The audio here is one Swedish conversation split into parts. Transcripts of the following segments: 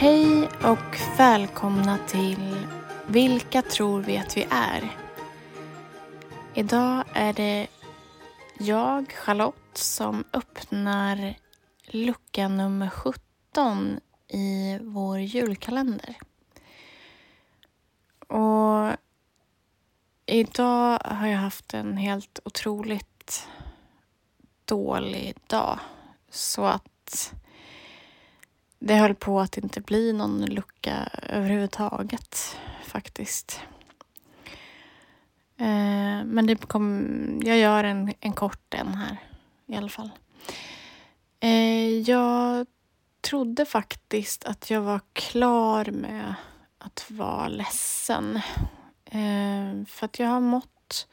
Hej och välkomna till Vilka tror vi att vi är? Idag är det jag, Charlotte, som öppnar lucka nummer 17 i vår julkalender. Och idag har jag haft en helt otroligt dålig dag. Så att det höll på att inte bli någon lucka överhuvudtaget faktiskt. Eh, men det kom, jag gör en, en kort en här i alla fall. Eh, jag trodde faktiskt att jag var klar med att vara ledsen. Eh, för att jag har mått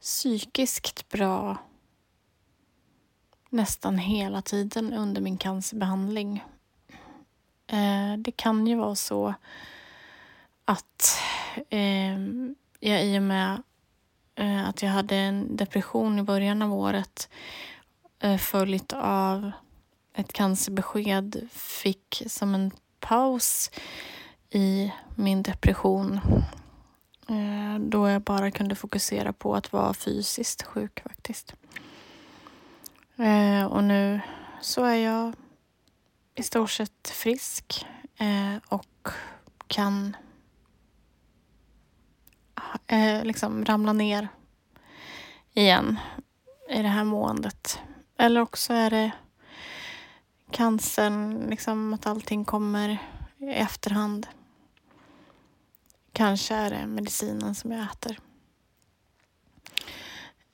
psykiskt bra nästan hela tiden under min cancerbehandling. Eh, det kan ju vara så att eh, jag i och med eh, att jag hade en depression i början av året följt av ett cancerbesked fick som en paus i min depression då jag bara kunde fokusera på att vara fysiskt sjuk faktiskt. Och nu så är jag i stort sett frisk eh, och kan eh, liksom ramla ner igen i det här måendet. Eller också är det cancern, liksom att allting kommer i efterhand. Kanske är det medicinen som jag äter.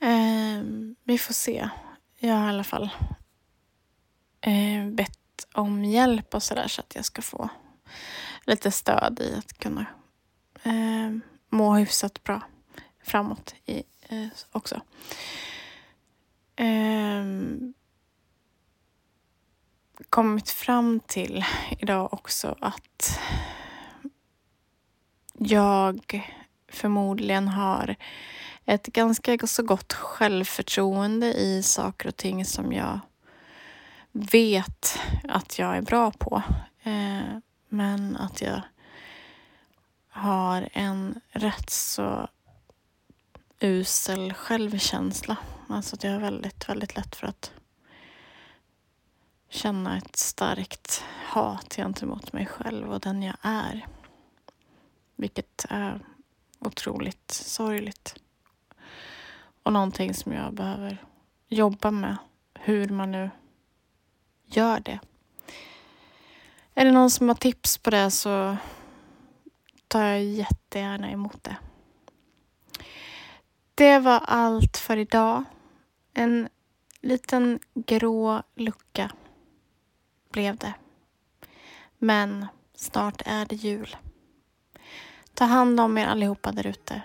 Eh, vi får se. Jag har i alla fall eh, bett om hjälp och sådär så att jag ska få lite stöd i att kunna eh, må hyfsat bra framåt i, eh, också. Eh, kommit fram till idag också att jag förmodligen har ett ganska så gott självförtroende i saker och ting som jag vet att jag är bra på. Eh, men att jag har en rätt så usel självkänsla. Alltså att jag har väldigt, väldigt lätt för att känna ett starkt hat gentemot mig själv och den jag är. Vilket är otroligt sorgligt. Och någonting som jag behöver jobba med. Hur man nu gör det. Är det någon som har tips på det så tar jag jättegärna emot det. Det var allt för idag. En liten grå lucka blev det. Men snart är det jul. Ta hand om er allihopa där ute